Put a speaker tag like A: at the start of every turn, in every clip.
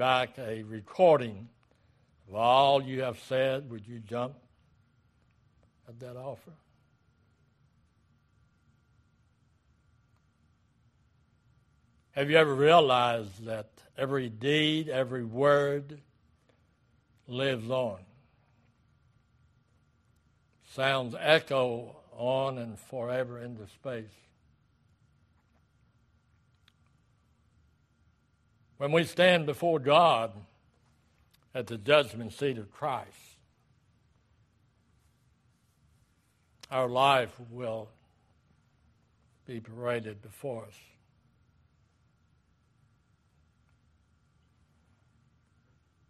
A: back a recording of all you have said, would you jump at that offer? Have you ever realized that every deed, every word lives on? Sounds echo on and forever into space. When we stand before God at the judgment seat of Christ, our life will be paraded before us.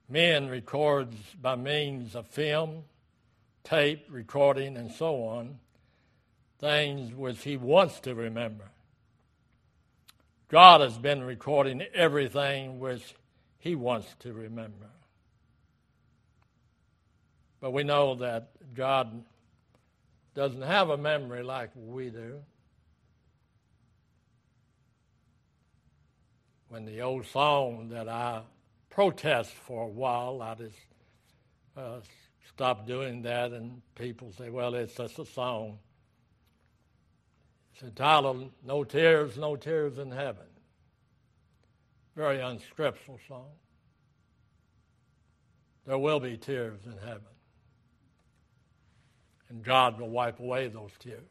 A: Men records by means of film, tape, recording, and so on, things which he wants to remember. God has been recording everything which he wants to remember. But we know that God doesn't have a memory like we do. When the old song that I protest for a while. I just uh, stopped doing that, and people say, well, it's just a song. It's entitled No Tears, No Tears in Heaven. Very unscriptural song. There will be tears in heaven. And God will wipe away those tears.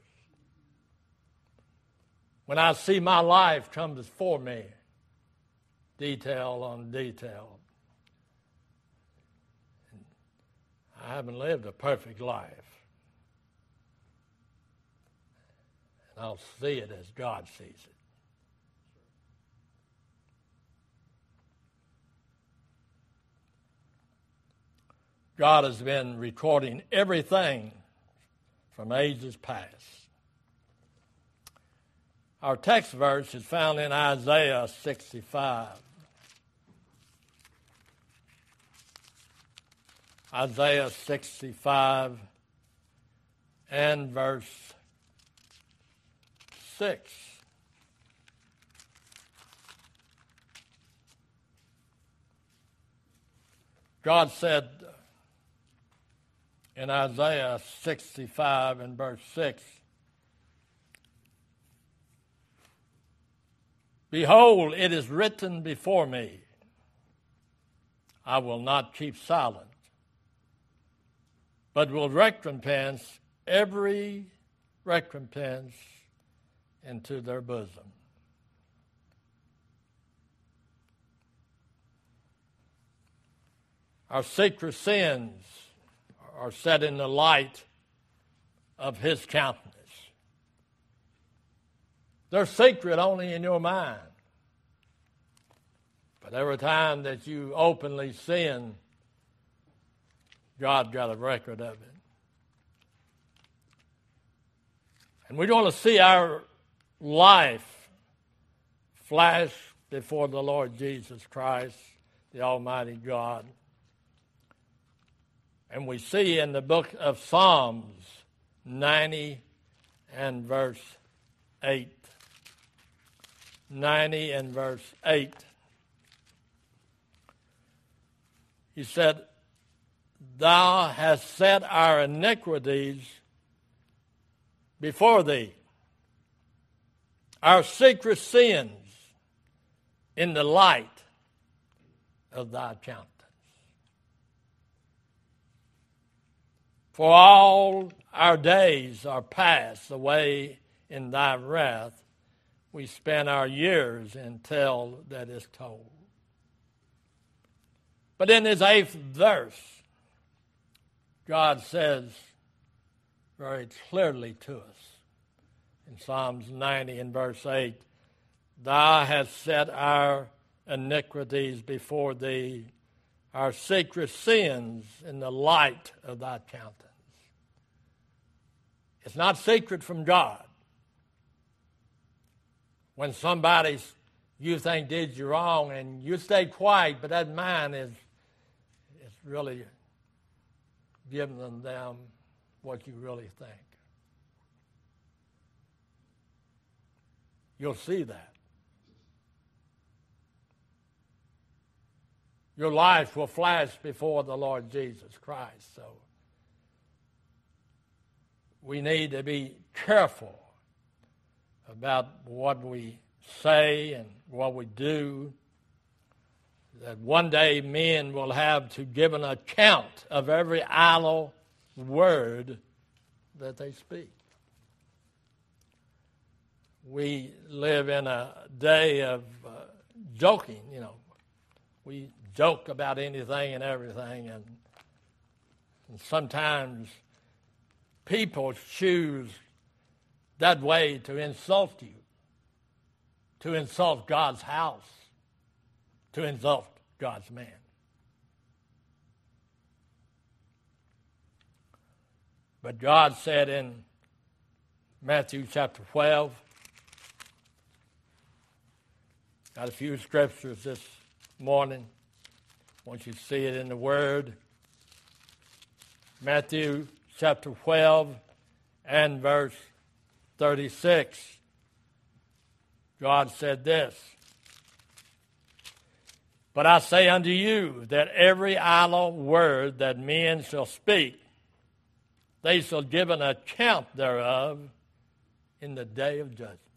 A: When I see my life come before me, detail on detail. I haven't lived a perfect life. And I'll see it as God sees it. God has been recording everything from ages past. Our text verse is found in Isaiah 65. Isaiah 65 and verse 6. God said in Isaiah 65 and verse 6 Behold, it is written before me, I will not keep silent but will recompense every recompense into their bosom. Our secret sins are set in the light of His countenance. They're secret only in your mind. But every time that you openly sin, God got a record of it. And we want to see our life flash before the Lord Jesus Christ, the Almighty God. And we see in the book of Psalms 90 and verse 8. 90 and verse 8. He said, Thou hast set our iniquities before thee, our secret sins in the light of thy countenance. For all our days are passed away in thy wrath. We spend our years in tell that is told. But in his eighth verse, God says very clearly to us in Psalms 90 and verse 8 Thou hast set our iniquities before thee, our secret sins in the light of thy countenance. It's not secret from God. When somebody you think did you wrong and you stay quiet, but that mind is, is really giving them what you really think. You'll see that. your life will flash before the Lord Jesus Christ. So we need to be careful about what we say and what we do. That one day men will have to give an account of every idle word that they speak. We live in a day of uh, joking, you know. We joke about anything and everything, and, and sometimes people choose that way to insult you, to insult God's house, to insult God's man. But God said in Matthew chapter 12, got a few scriptures this morning. Once you see it in the Word. Matthew chapter 12 and verse 36. God said this But I say unto you that every idle word that men shall speak, they shall give an account thereof in the day of judgment.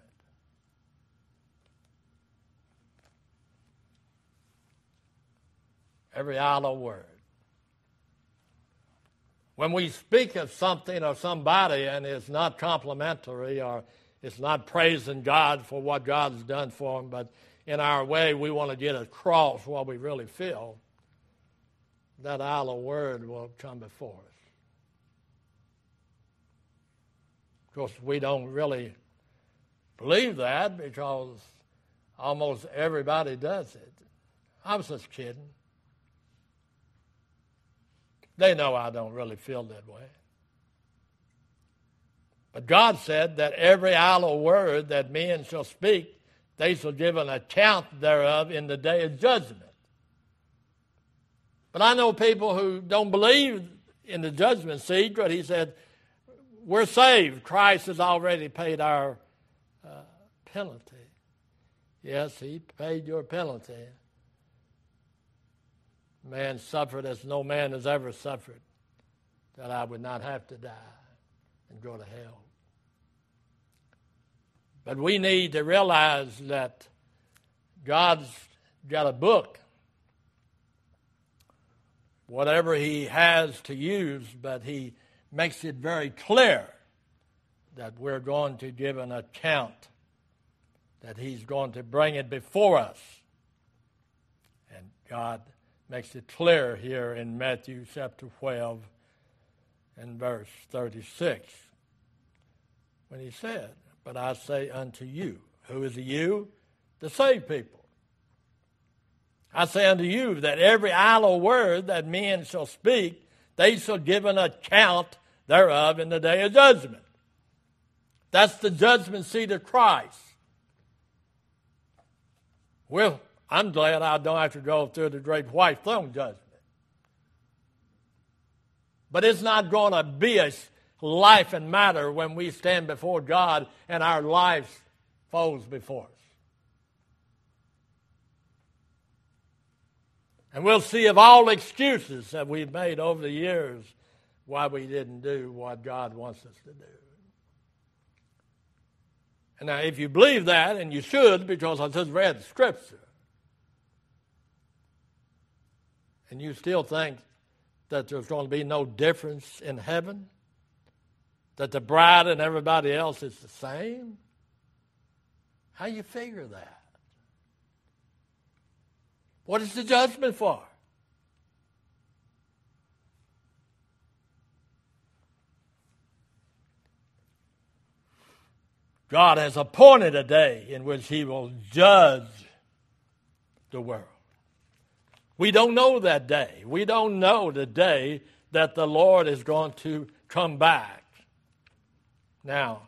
A: Every idle word. When we speak of something or somebody and it's not complimentary or it's not praising God for what God's done for them, but in our way we want to get across what we really feel, that idle word will come before us. Of course, we don't really believe that because almost everybody does it. I was just kidding. They know I don't really feel that way. But God said that every idle word that men shall speak, they shall give an account thereof in the day of judgment. But I know people who don't believe in the judgment seat, but he said, We're saved. Christ has already paid our uh, penalty. Yes, he paid your penalty. Man suffered as no man has ever suffered, that I would not have to die and go to hell. But we need to realize that God's got a book, whatever He has to use, but He makes it very clear that we're going to give an account, that He's going to bring it before us. And God makes it clear here in Matthew chapter 12 and verse 36 when he said, But I say unto you, who is the you? The saved people. I say unto you that every idle word that men shall speak, they shall give an account thereof in the day of judgment. That's the judgment seat of Christ. Well, I'm glad I don't have to go through the great white throne judgment. But it's not going to be a life and matter when we stand before God and our lives falls before us. And we'll see of all excuses that we've made over the years why we didn't do what God wants us to do. And now, if you believe that, and you should, because I just read the Scripture, and you still think that there's going to be no difference in heaven? That the bride and everybody else is the same? How you figure that? What is the judgment for? God has appointed a day in which He will judge the world. We don't know that day. We don't know the day that the Lord is going to come back. Now,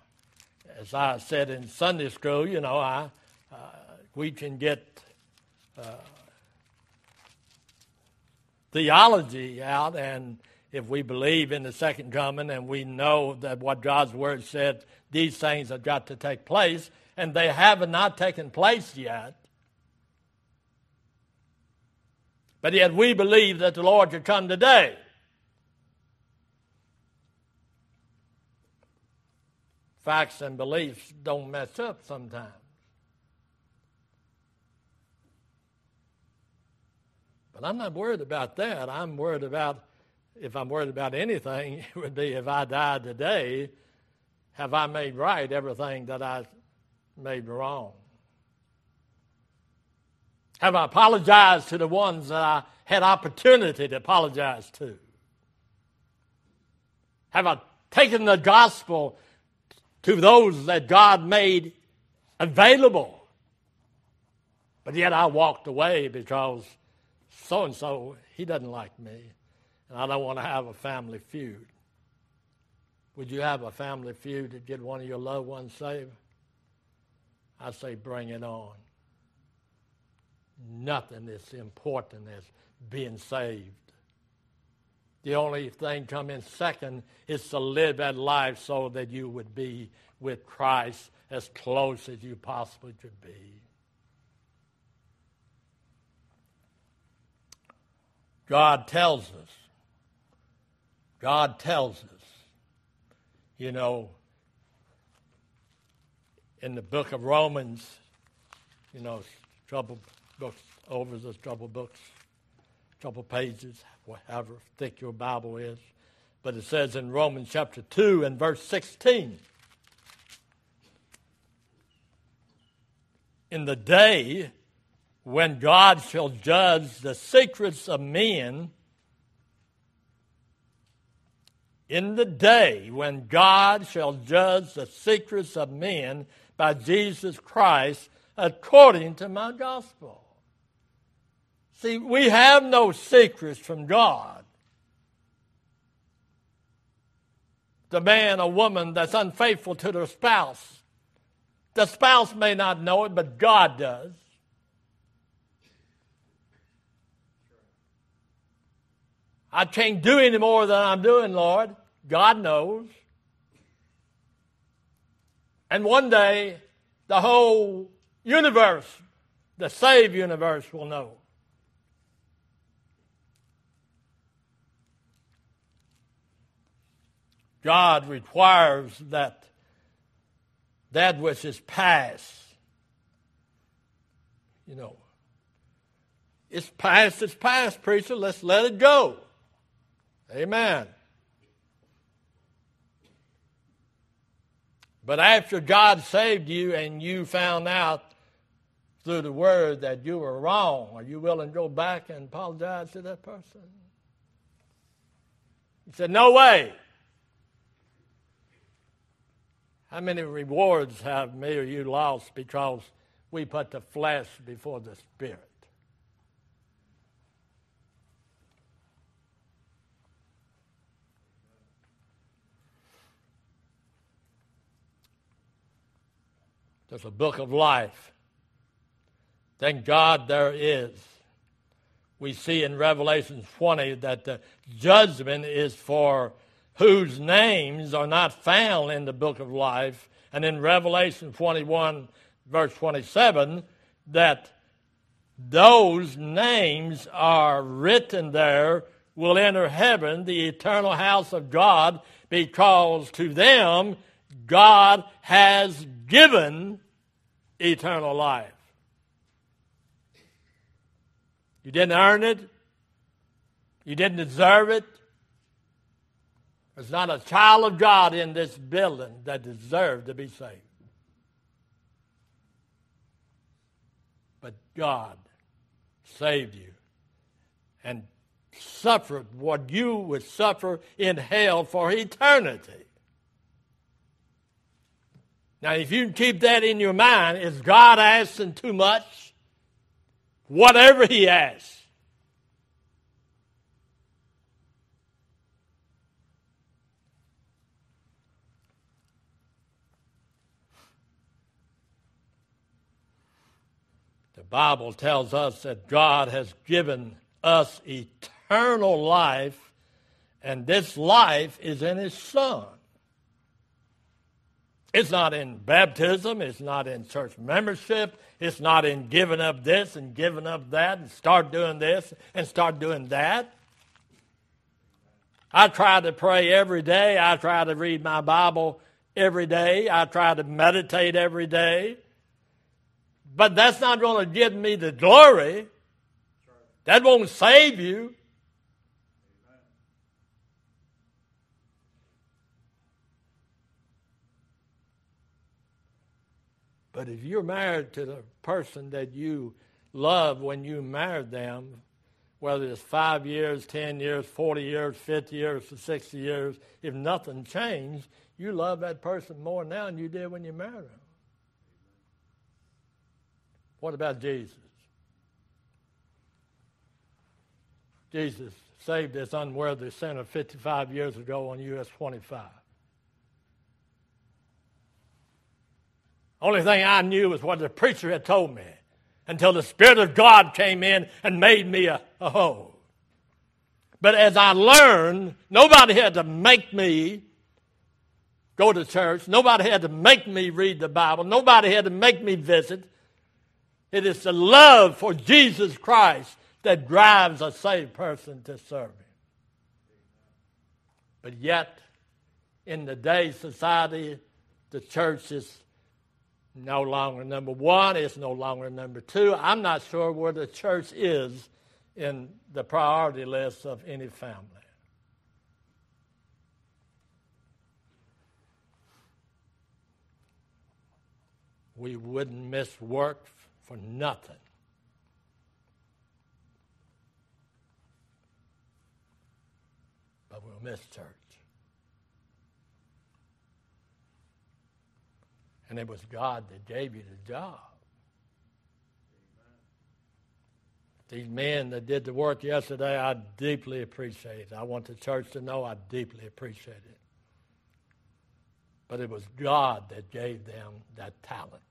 A: as I said in Sunday school, you know, I, uh, we can get uh, theology out, and if we believe in the second coming and we know that what God's word said, these things have got to take place, and they have not taken place yet, But yet we believe that the Lord should come today. Facts and beliefs don't mess up sometimes. But I'm not worried about that. I'm worried about, if I'm worried about anything, it would be if I died today, have I made right everything that I made wrong? Have I apologized to the ones that I had opportunity to apologize to? Have I taken the gospel to those that God made available? But yet I walked away because so and so, he doesn't like me, and I don't want to have a family feud. Would you have a family feud to get one of your loved ones saved? I say, bring it on. Nothing is important as being saved. The only thing coming second is to live that life so that you would be with Christ as close as you possibly could be. God tells us. God tells us. You know, in the book of Romans, you know, trouble books over the trouble books, couple pages, however thick your Bible is. But it says in Romans chapter 2 and verse 16 In the day when God shall judge the secrets of men, in the day when God shall judge the secrets of men by Jesus Christ according to my gospel. See, we have no secrets from God. The man or woman that's unfaithful to their spouse, the spouse may not know it, but God does. I can't do any more than I'm doing, Lord. God knows. And one day, the whole universe, the saved universe, will know. God requires that that which is past, you know, it's past, it's past, preacher. Let's let it go. Amen. But after God saved you and you found out through the word that you were wrong, are you willing to go back and apologize to that person? He said, No way. How many rewards have me or you lost because we put the flesh before the spirit? There's a book of life. Thank God there is. We see in Revelation 20 that the judgment is for whose names are not found in the book of life, and in Revelation 21, verse 27, that those names are written there will enter heaven, the eternal house of God, because to them God has given eternal life. You didn't earn it. You didn't deserve it. There's not a child of God in this building that deserved to be saved. But God saved you and suffered what you would suffer in hell for eternity. Now, if you can keep that in your mind, is God asking too much? Whatever He asks. Bible tells us that God has given us eternal life, and this life is in His Son. It's not in baptism. It's not in church membership. It's not in giving up this and giving up that and start doing this and start doing that. I try to pray every day. I try to read my Bible every day. I try to meditate every day. But that's not going to give me the glory. That won't save you. But if you're married to the person that you love when you married them, whether it's five years, 10 years, 40 years, 50 years, 60 years, if nothing changed, you love that person more now than you did when you married them. What about Jesus? Jesus saved this unworthy sinner 55 years ago on US 25. Only thing I knew was what the preacher had told me until the Spirit of God came in and made me a, a whole. But as I learned, nobody had to make me go to church. Nobody had to make me read the Bible. Nobody had to make me visit. It is the love for Jesus Christ that drives a saved person to serve Him. But yet, in the day society, the church is no longer number one, it's no longer number two. I'm not sure where the church is in the priority list of any family. We wouldn't miss work for nothing. But we'll miss church. And it was God that gave you the job. These men that did the work yesterday, I deeply appreciate it. I want the church to know I deeply appreciate it. But it was God that gave them that talent.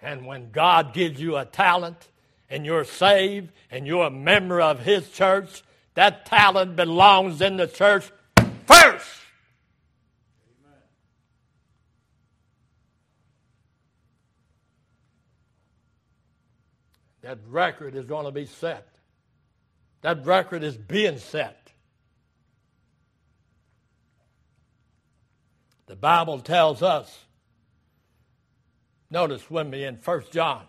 A: And when God gives you a talent and you're saved and you're a member of His church, that talent belongs in the church first. That record is going to be set. That record is being set. The Bible tells us, notice with me in 1 John.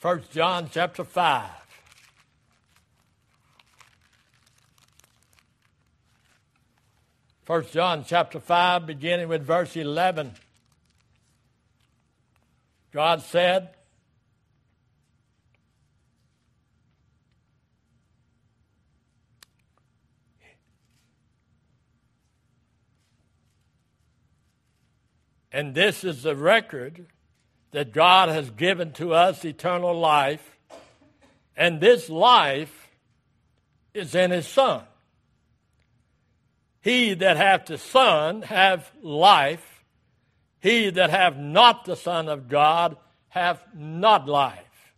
A: 1 John chapter 5. 1 John chapter 5, beginning with verse 11. God said, And this is the record that God has given to us eternal life. And this life is in His Son. He that hath the Son have life. He that hath not the Son of God hath not life.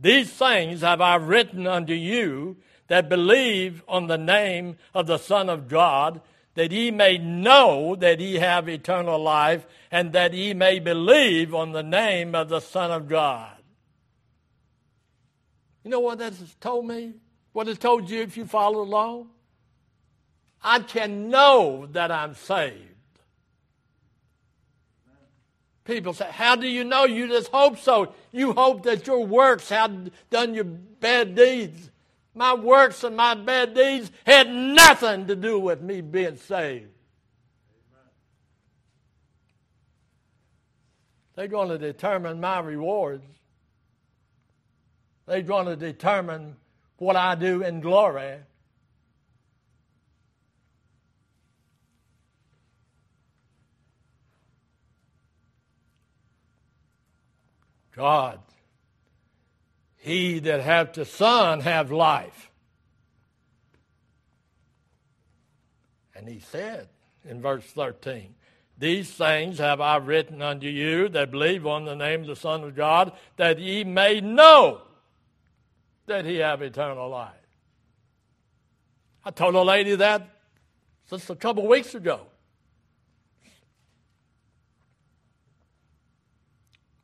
A: These things have I written unto you that believe on the name of the Son of God, that ye may know that ye have eternal life, and that ye may believe on the name of the Son of God. You know what that has told me? What it told you if you follow along? I can know that I'm saved. People say, How do you know? You just hope so. You hope that your works have done your bad deeds. My works and my bad deeds had nothing to do with me being saved. They're going to determine my rewards. They're going to determine what I do in glory. God. He that hath the Son have life. And he said in verse 13, These things have I written unto you that believe on the name of the Son of God, that ye may know that he have eternal life. I told a lady that just a couple weeks ago.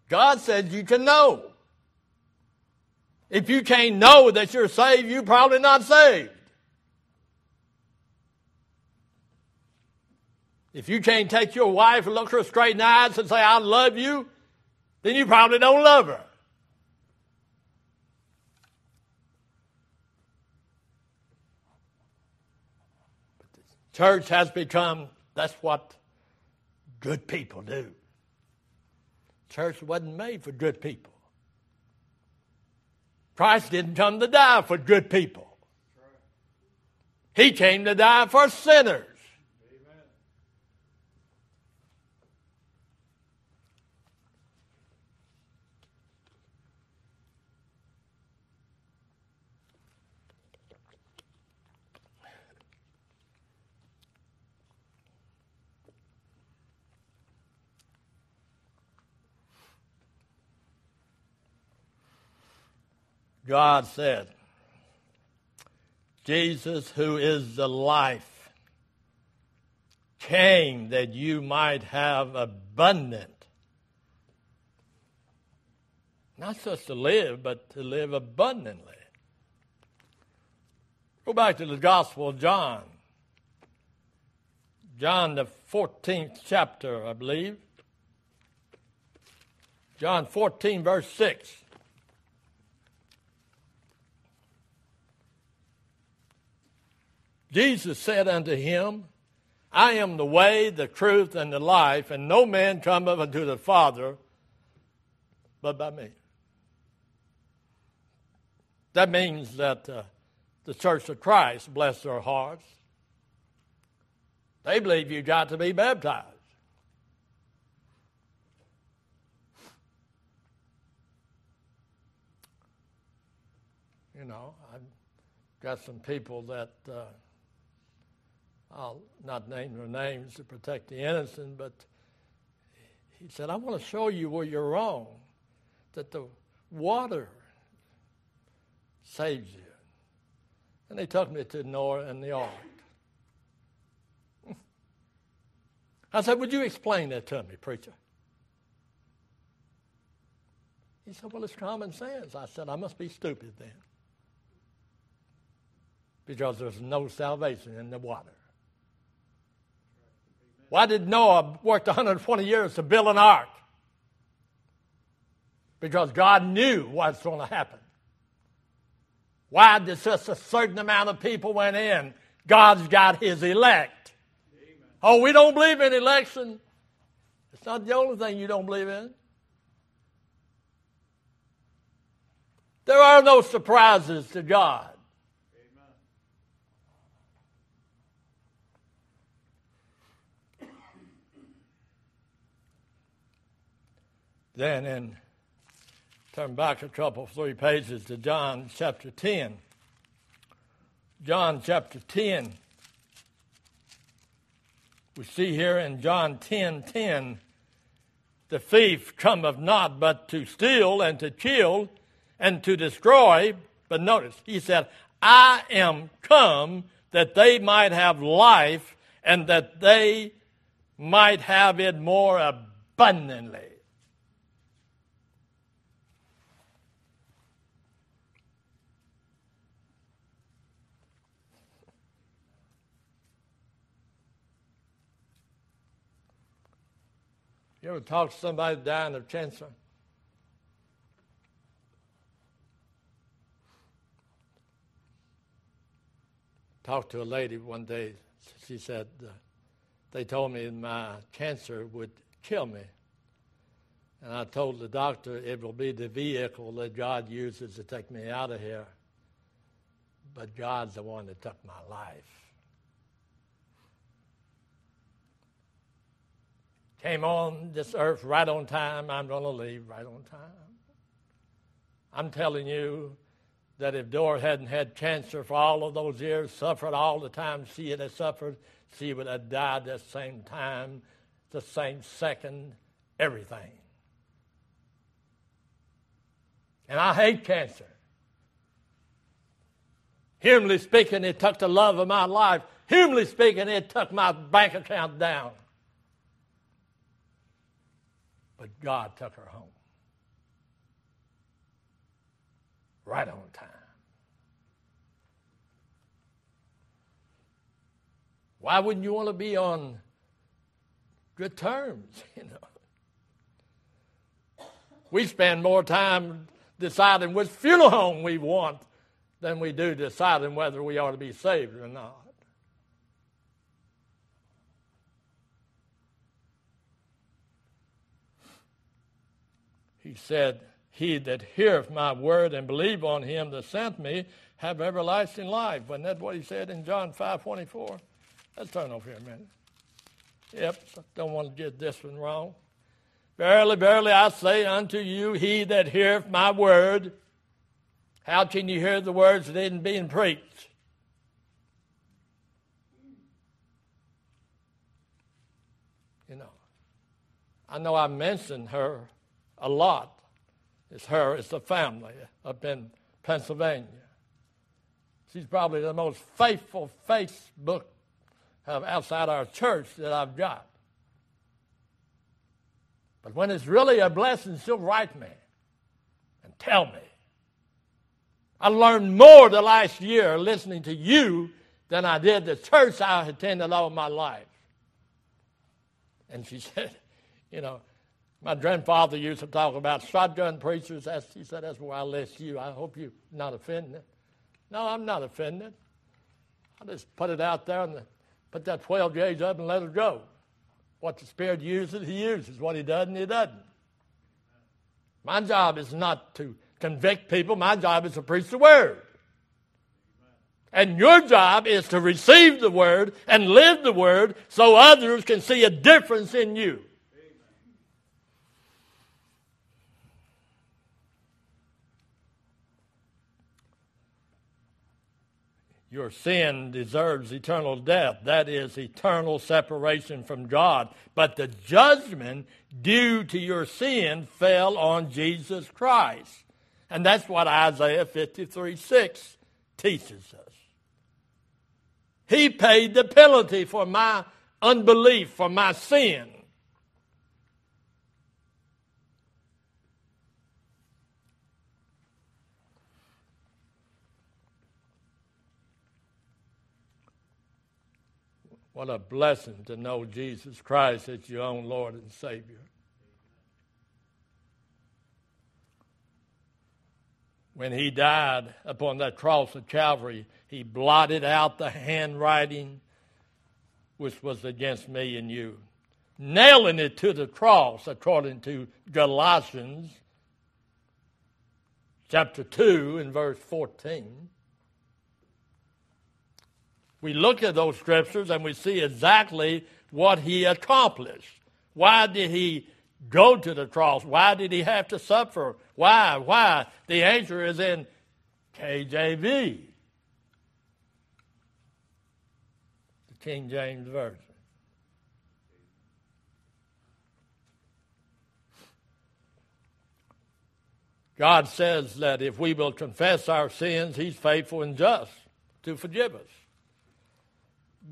A: God said you can know. If you can't know that you're saved, you're probably not saved. If you can't take your wife and look her straight in the eyes and say, I love you, then you probably don't love her. But the church has become, that's what good people do. Church wasn't made for good people. Christ didn't come to die for good people. He came to die for sinners. God said, Jesus, who is the life, came that you might have abundant. Not just to live, but to live abundantly. Go back to the Gospel of John. John, the 14th chapter, I believe. John 14, verse 6. Jesus said unto him, I am the way, the truth, and the life, and no man cometh unto the Father but by me. That means that uh, the Church of Christ, bless their hearts, they believe you got to be baptized. You know, I've got some people that. Uh, I'll not name their names to protect the innocent, but he said, I want to show you where you're wrong, that the water saves you. And they took me to Noah and the ark. I said, Would you explain that to me, preacher? He said, Well, it's common sense. I said, I must be stupid then. Because there's no salvation in the water. Why did Noah work 120 years to build an ark? Because God knew what's going to happen. Why did just a certain amount of people went in? God's got his elect. Amen. Oh, we don't believe in election. It's not the only thing you don't believe in. There are no surprises to God. Then in turn back a couple, three pages to John chapter 10. John chapter 10. We see here in John 10 10, the thief cometh not but to steal and to kill and to destroy. But notice, he said, I am come that they might have life and that they might have it more abundantly. You ever talk to somebody dying of cancer? Talked to a lady one day. She said, uh, They told me my cancer would kill me. And I told the doctor it will be the vehicle that God uses to take me out of here. But God's the one that took my life. Came on this earth right on time. I'm going to leave right on time. I'm telling you that if Dora hadn't had cancer for all of those years, suffered all the time she had suffered, she would have died the same time, the same second, everything. And I hate cancer. Humanly speaking, it took the love of my life. Humanly speaking, it took my bank account down. But God took her home. Right on time. Why wouldn't you want to be on good terms, you know? We spend more time deciding which funeral home we want than we do deciding whether we ought to be saved or not. He said, He that heareth my word and believe on him that sent me have everlasting life. Wasn't that what he said in John 5 24? Let's turn over here a minute. Yep, don't want to get this one wrong. Verily, verily, I say unto you, he that heareth my word, how can you hear the words that isn't being preached? You know, I know I mentioned her a lot. It's her, it's the family up in Pennsylvania. She's probably the most faithful Facebook outside our church that I've got. But when it's really a blessing, she'll write me and tell me. I learned more the last year listening to you than I did the church I attended all my life. And she said, you know, my grandfather used to talk about shotgun preachers. That's, he said, that's where I list you. I hope you're not offended. No, I'm not offended. I just put it out there and put that 12 gauge up and let it go. What the Spirit uses, He uses. What He doesn't, He doesn't. My job is not to convict people, my job is to preach the Word. And your job is to receive the Word and live the Word so others can see a difference in you. Your sin deserves eternal death. That is eternal separation from God. But the judgment due to your sin fell on Jesus Christ. And that's what Isaiah 53 6 teaches us. He paid the penalty for my unbelief, for my sin. What a blessing to know Jesus Christ as your own Lord and Savior. When he died upon that cross of Calvary, he blotted out the handwriting which was against me and you, nailing it to the cross according to Galatians chapter 2 and verse 14 we look at those scriptures and we see exactly what he accomplished. Why did he go to the cross? Why did he have to suffer? Why? Why? The answer is in KJV, the King James Version. God says that if we will confess our sins, He's faithful and just to forgive us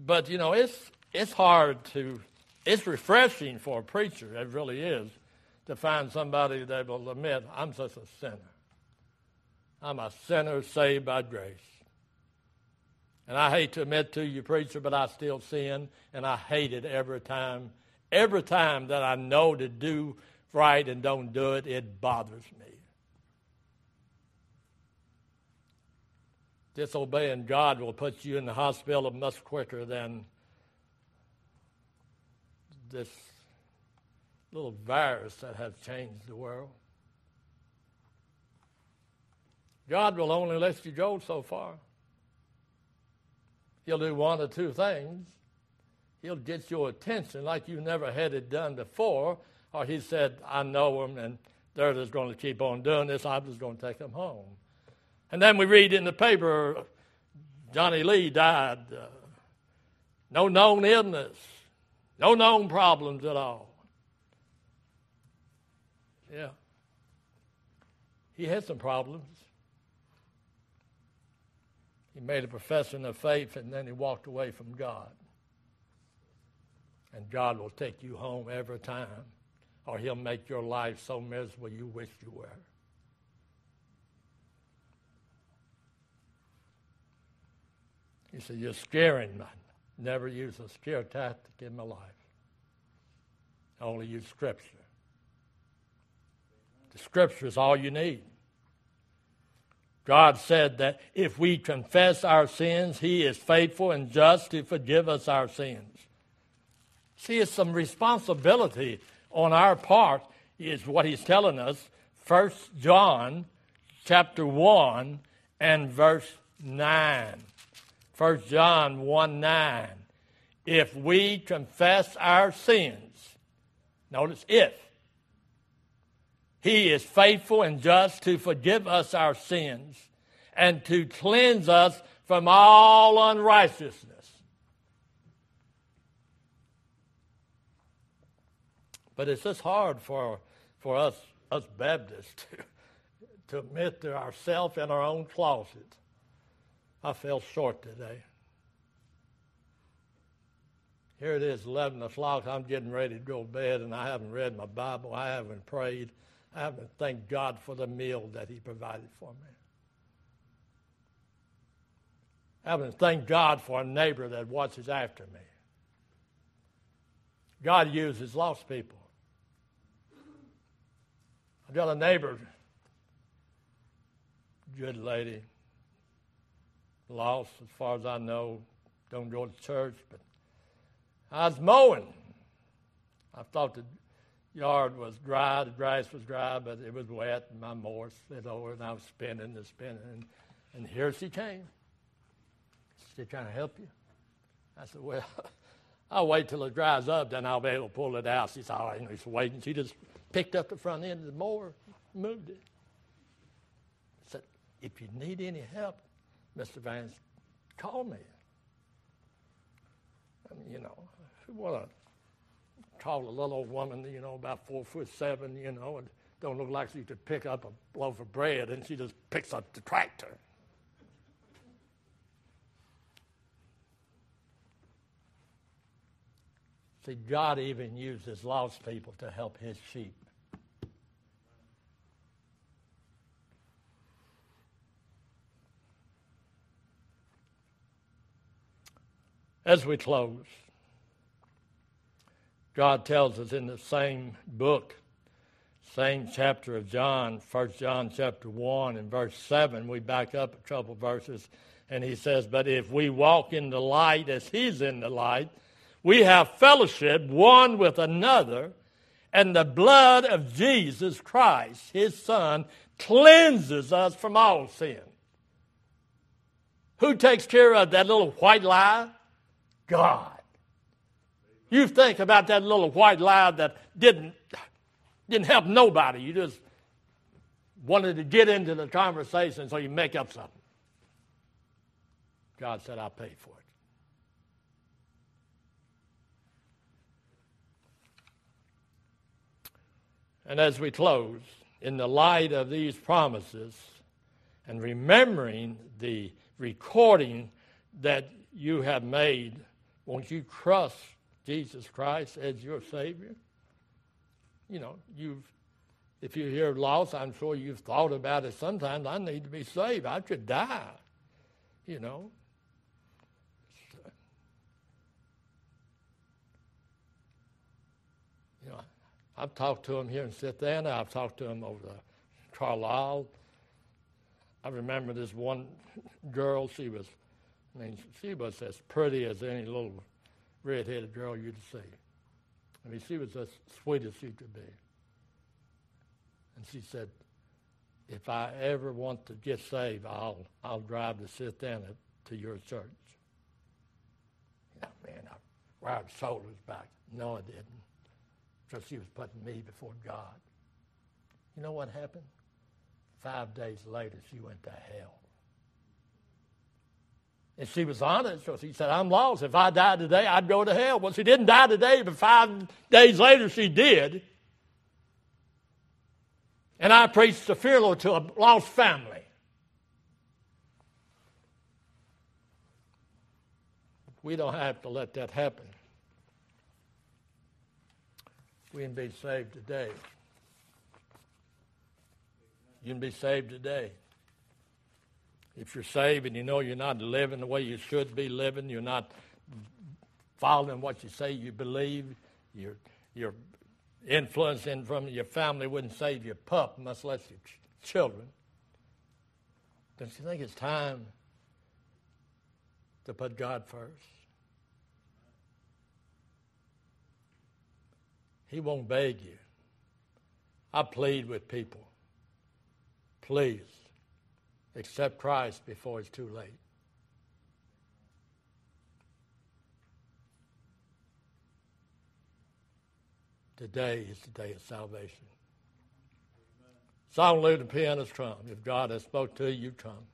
A: but you know, it's it's hard to it's refreshing for a preacher, it really is, to find somebody that will admit, I'm just a sinner. I'm a sinner saved by grace. And I hate to admit to you, preacher, but I still sin, and I hate it every time. Every time that I know to do right and don't do it, it bothers me. Disobeying God will put you in the hospital much quicker than this little virus that has changed the world. God will only let you go so far. He'll do one or two things. He'll get your attention like you never had it done before, or he said, I know him and they're just going to keep on doing this. I'm just going to take them home. And then we read in the paper Johnny Lee died. Uh, no known illness, no known problems at all. Yeah. He had some problems. He made a profession of faith and then he walked away from God. And God will take you home every time, or he'll make your life so miserable you wish you were. He said, You're scaring me. Never use a scare tactic in my life. Only use Scripture. The Scripture is all you need. God said that if we confess our sins, He is faithful and just to forgive us our sins. See, it's some responsibility on our part, is what He's telling us. First John chapter 1 and verse 9. 1 John 1 9. If we confess our sins, notice if, he is faithful and just to forgive us our sins and to cleanse us from all unrighteousness. But it's just hard for, for us, us Baptists to, to admit to ourselves in our own closet. I fell short today. Here it is, 11 o'clock. I'm getting ready to go to bed, and I haven't read my Bible. I haven't prayed. I haven't thanked God for the meal that He provided for me. I haven't thanked God for a neighbor that watches after me. God uses lost people. I've got a neighbor, good lady, lost as far as I know, don't go to church, but I was mowing. I thought the yard was dry, the grass was dry, but it was wet, and my mower slid over, and I was spinning and spinning. And, and here she came. She trying to help you? I said, Well, I'll wait till it dries up, then I'll be able to pull it out. She said, and he's waiting. She just picked up the front end of the mower, moved it. I said, If you need any help, Mr. Vance, call me. Mean, you know, what a tall little old woman, you know, about four foot seven, you know, and don't look like she could pick up a loaf of bread, and she just picks up the tractor. See, God even uses lost people to help his sheep. As we close, God tells us in the same book, same chapter of John, 1 John chapter 1 and verse 7, we back up a couple verses, and he says, But if we walk in the light as he's in the light, we have fellowship one with another, and the blood of Jesus Christ, his Son, cleanses us from all sin. Who takes care of that little white lie? God. You think about that little white lie that didn't, didn't help nobody. You just wanted to get into the conversation so you make up something. God said, I'll pay for it. And as we close, in the light of these promises and remembering the recording that you have made won't you trust Jesus Christ as your Savior? You know, you've if you're here lost, I'm sure you've thought about it sometimes. I need to be saved. I should die. You know. You know, I've talked to him here in Savannah. I've talked to him over the Carlisle. I remember this one girl. She was I mean, she was as pretty as any little red-headed girl you'd see. I mean, she was as sweet as she could be. And she said, if I ever want to get saved, I'll, I'll drive to Savannah to your church. Yeah, man, I grabbed shoulders back. No, I didn't. Because she was putting me before God. You know what happened? Five days later, she went to hell. And she was honest. So she said, I'm lost. If I died today, I'd go to hell. Well, she didn't die today, but five days later she did. And I preached a funeral to a lost family. We don't have to let that happen. We can be saved today. You can be saved today. If you're saved and you know you're not living the way you should be living, you're not following what you say you believe, you're, influencing from your family wouldn't save your pup, much less your ch- children. Don't you think it's time to put God first? He won't beg you. I plead with people. Please accept Christ before it's too late. Today is the day of salvation. Song Luther pianist trump. If God has spoke to you, you trump.